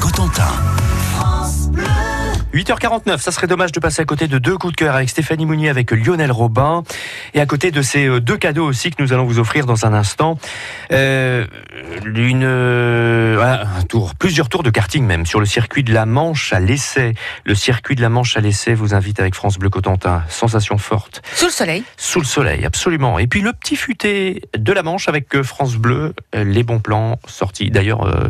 Cotentin. 8h49, ça serait dommage de passer à côté de deux coups de cœur avec Stéphanie Mounier, avec Lionel Robin, et à côté de ces euh, deux cadeaux aussi que nous allons vous offrir dans un instant. Euh, une, euh, un tour, plusieurs tours de karting même sur le circuit de la Manche à l'essai. Le circuit de la Manche à l'essai vous invite avec France Bleu Cotentin. Sensation forte. Sous le soleil. Sous le soleil, absolument. Et puis le petit futé de la Manche avec France Bleu, les bons plans sortis. D'ailleurs, euh,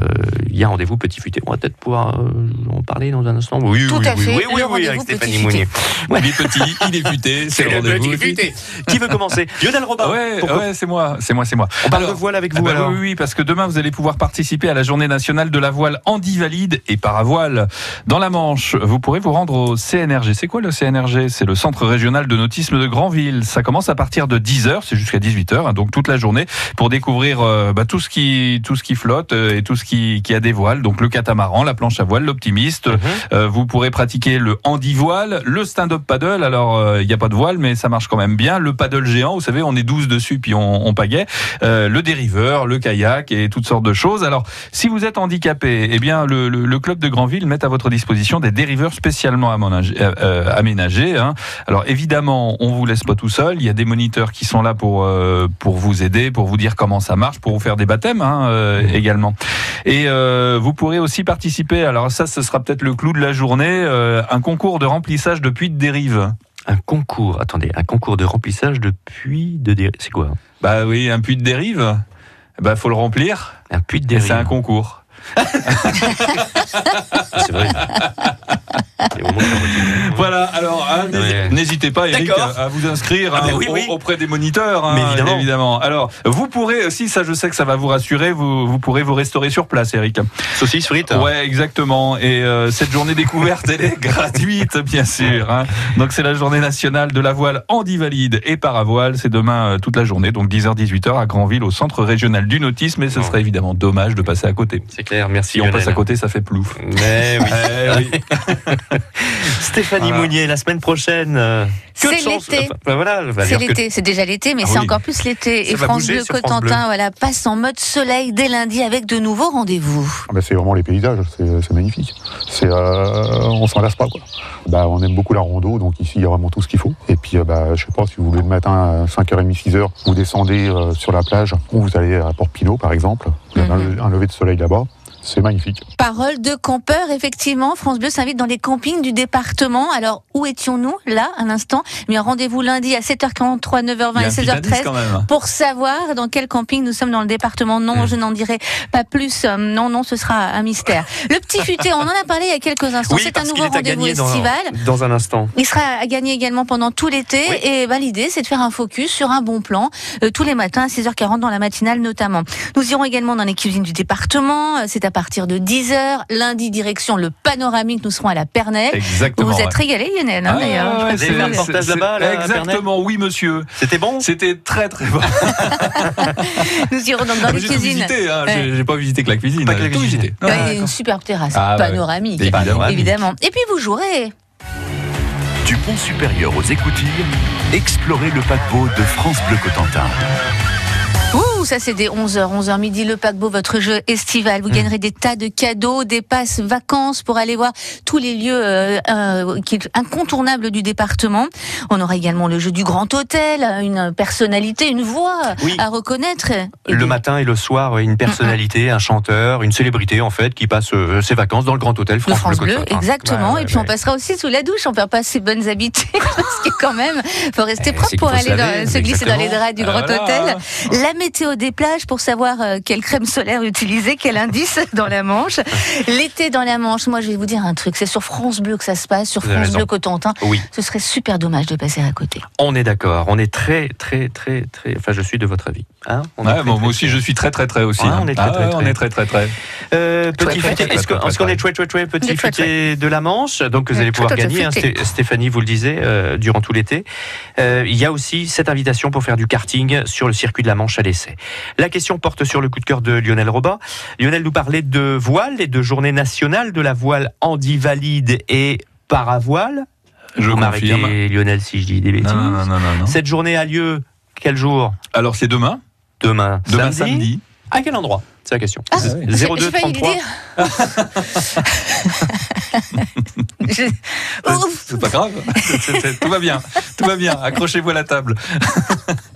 il y a un rendez-vous petit futé. On va peut-être pouvoir euh, en parler dans un instant. Oui, Tout oui, à oui, fait, oui, oui, oui, avec Stéphanie. Mounier. Ouais. Il est petit, il est futé, c'est le rendez-vous. petit futé. Qui veut commencer Lionel Robin. Ouais, ouais, c'est moi, c'est moi, c'est moi. On parle de voile avec ah vous bah alors. oui, oui, parce que demain vous allez pouvoir participer à la journée nationale de la voile handi-valide et paravoile. Dans la Manche, vous pourrez vous rendre au CNRG. C'est quoi le CNRG C'est le Centre régional de nautisme de Granville. Ça commence à partir de 10h, c'est jusqu'à 18h, hein, donc toute la journée, pour découvrir euh, bah, tout, ce qui, tout ce qui flotte euh, et tout ce qui, qui a des voiles. Donc le catamaran, la planche à voile, l'optimiste. Mhm. Euh, vous pourrez pratiquer le handi-voile, le stand-up paddle. Alors, euh, il n'y a pas de voile, mais ça marche quand même bien. Le paddle géant, vous savez, on est 12 dessus, puis on, on pagaie. Euh, le dériveur, le kayak et toutes sortes de choses. Alors, si vous êtes handicapé, eh bien, le, le- le club de Granville met à votre disposition des dériveurs spécialement aménagés. aménagés, hein. Alors, évidemment, on vous laisse pas tout seul. Il y a des moniteurs qui sont là pour, euh, pour vous aider, pour vous dire comment ça marche, pour vous faire des baptêmes hein, euh, également. Et euh, vous pourrez aussi participer, alors ça, ce sera peut-être le clou de la journée, euh, un concours de remplissage de puits de dérive. Un concours, attendez, un concours de remplissage de puits de dérive. C'est quoi? Bah oui, un puits de dérive, bah faut le remplir, Un puits de dérive. c'est un concours. C'est vrai. Voilà, alors hein, Ouais. n'hésitez pas, Eric, à, à vous inscrire Ah hein, ben oui, oui. auprès des moniteurs. hein, évidemment. Alors, vous pourrez aussi, ça je sais que ça va vous rassurer, vous, vous pourrez vous restaurer sur place, Eric. Saucisse frites Ouais, exactement. Et euh, cette journée découverte, elle est gratuite, bien sûr. hein. Donc c'est la journée nationale de la voile handi-valide et paravoile. C'est demain euh, toute la journée, donc 10h-18h à Granville, au centre régional du nautisme. Et ce serait évidemment dommage de passer à côté. C'est clair, merci. Si on Lionel. passe à côté, ça fait plouf. Mais oui. Eh oui. Stéphanie Voilà. Mounier, la semaine prochaine. euh, C'est l'été. Enfin, voilà, C'est que- déjà l'été, mais Ah c'est oui. encore plus l'été. Et France Bleu France Cotentin, Bleu. voilà, passe en mode soleil dès lundi avec de nouveaux rendez-vous. Ah bah, c'est vraiment les paysages, c'est magnifique. C'est, euh, on s'en lasse pas quoi. Bah, on aime beaucoup la rando, donc ici il y a vraiment tout ce qu'il faut. Et puis euh, bah, je sais pas si vous voulez le matin à 5h30, 6h, vous descendez euh, sur la plage ou vous allez à Port Pinot par exemple. Vous avez Mhm. un lever de soleil là-bas, c'est magnifique. Parole de campeur, effectivement. France Bleu s'invite dans les campings du département. Alors, où étions-nous là, un instant Mais rendez-vous lundi à 7h43, 9h20 Il y a et un petit indice 16h13 quand même. pour savoir dans quel camping nous sommes dans le département. Non, Mm. je n'en dirai pas plus. Euh, Non, non, ce sera un mystère. Le petit futé, on en a parlé il y a quelques instants. Oui, c'est un parce qu'il nouveau rendez-vous gagner dans, estival. dans un instant. Il sera à gagner également pendant tout l'été. Oui. Et bah, l'idée, c'est de faire un focus sur un bon plan euh, tous les matins à 6h40 dans la matinale notamment. Nous irons également dans les cuisines du département. Euh, C'est à partir de 10h. Lundi, direction le panoramique. Nous serons à la Pernelle. Vous Exactement. vous êtes ouais. régalé, Lionel, hein, Ah, d'ailleurs. ouais, Vous avez un reportage là-bas, là, à Exactement, oui, monsieur. C'était bon? C'était très très bon. Nous irons donc dans les J'ai tout cuisines. visité, hein. Ouais. J'ai- J'ai pas visité que la cuisine. Pas que la j'ai tout cuisine. visité. Ouais, Ouais, il y a une superbe terrasse Ah, panoramique, Évidemment. évidemment. Et puis vous jouerez. Du pont supérieur aux écoutilles, explorez le paquebot de France Bleu Cotentin. Ouh, ça c'est des 11h, 11h midi, le paquebot, votre jeu estival. Mmh. Vous gagnerez des tas de cadeaux, des passes vacances pour aller voir tous les lieux euh, euh, incontournables du département. On aura également le jeu du Grand Hôtel, une personnalité, une voix Oui. à reconnaître. Le matin et le soir, une personnalité, un chanteur, une célébrité en fait, qui passe euh, ses vacances dans le Grand Hôtel France, France Bleu, exactement. Ouais, et puis on passera aussi sous la douche. On perd pas ses bonnes habitudes parce que quand même, faut rester Eh, propre pour aller se dans- laver, se glisser dans les draps du Grand Voilà. Hôtel. La météo des plages pour savoir euh, quelle crème solaire utiliser, quel indice dans la Manche. L'été dans la Manche, moi je vais vous dire un truc, c'est sur France Bleu que ça se passe, sur France raison. Bleu Cotentin. Oui, Ce serait super dommage de passer à côté. on est d'accord. On est très, très, très, très. Enfin, je suis de votre avis. Hein On est Ouais, très, bon, très, moi aussi, très- je suis très très très aussi. Ouais, hein. on est très, Ah très, très. on est très très très. Euh, petit est-ce que- chouette, est-ce qu'on est chouette. chouette, chouette, petit futé de la Manche Donc vous Ouais, allez pouvoir gagner, hein, Stéphanie vous le disait, euh, durant tout l'été. Euh, il y a aussi cette invitation pour faire du karting sur le circuit de la Manche à l'essai. La question porte sur le coup de cœur de Lionel Robin. Lionel nous parlait de voile et de journée nationale de la voile handi-valide et paravoile. Je vous m'arrêtez, confirme. Lionel, si je dis des bêtises. Non, non, non, non, non. Cette journée a lieu quel jour? Alors c'est demain, Demain. demain samedi. À quel endroit? C'est la question. Ah, 02 j'ai- j'ai failli le 33. dire. Je-. C'est pas grave. Tout va bien. Tout va bien. Accrochez-vous à la table.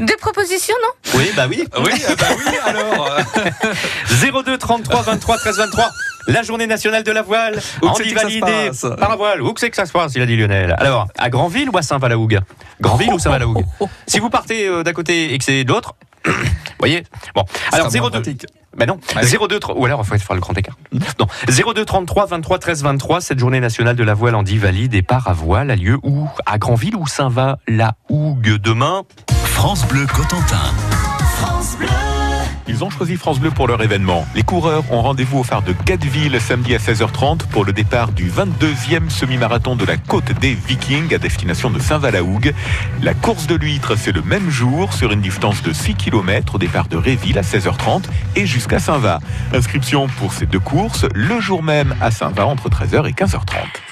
Deux propositions, non? Oui, bah oui. Oui, ah bah oui, alors. euh, 02 33 23 13 23. La journée nationale de la voile. Où Andy validé par la voile. Où que c'est que ça se passe, il a dit Lionel. Alors, à Granville ou à Saint-Valahougue Granville ou Saint-Valahougue Si vous partez euh, d'un côté et que c'est de l'autre, vous voyez Bon, alors sera moins 02. Ben non, Ouais. 02 tr- ou alors il faut faire le grand écart. Non, 02 33 23 13 23, cette journée nationale de la voile en dit valide et part à voile a lieu où? À Granville ou Saint-Va-la-Hougue demain? France Bleu Cotentin. Ils ont choisi France Bleu pour leur événement. Les coureurs ont rendez-vous au phare de Gatteville samedi à 16h30 pour le départ du 22e semi-marathon de la côte des Vikings à destination de Saint-Valahougue. La course de l'huître, c'est le même jour sur une distance de 6 km au départ de Réville à 16h30 et jusqu'à Saint-Va. Inscription pour ces deux courses le jour même à Saint-Va entre 13h et 15h30.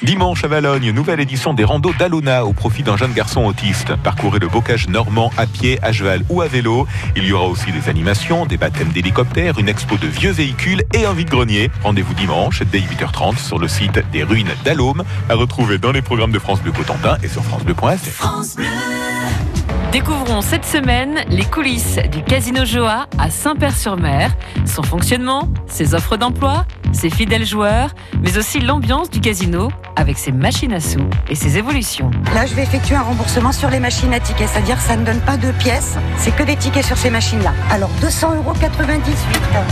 Dimanche à Valogne, nouvelle édition des randos d'Alona au profit d'un jeune garçon autiste. Parcourez le bocage normand à pied, à cheval ou à vélo. Il y aura aussi des animations, des baptêmes d'hélicoptères, une expo de vieux véhicules et un vide-grenier. Rendez-vous dimanche dès 8h30 sur le site des ruines d'Alôme, à retrouver dans les programmes de France Bleu Cotentin et sur francebleu.fr. Découvrons cette semaine les coulisses du Casino Joa à Saint-Père-sur-Mer, son fonctionnement, ses offres d'emploi, ses fidèles joueurs, mais aussi l'ambiance du casino avec ses machines à sous et ses évolutions. Là, je vais effectuer un remboursement sur les machines à tickets, c'est-à-dire que ça ne donne pas de pièces, c'est que des tickets sur ces machines-là. Alors 200,98 euros.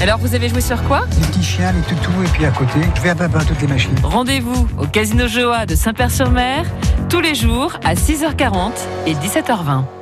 Alors vous avez joué sur quoi? Les petits chiens, les toutous, et puis à côté, je vais à baba toutes les machines. Rendez-vous au Casino Joa de Saint-Père-sur-Mer tous les jours à 6h40 et 17h20.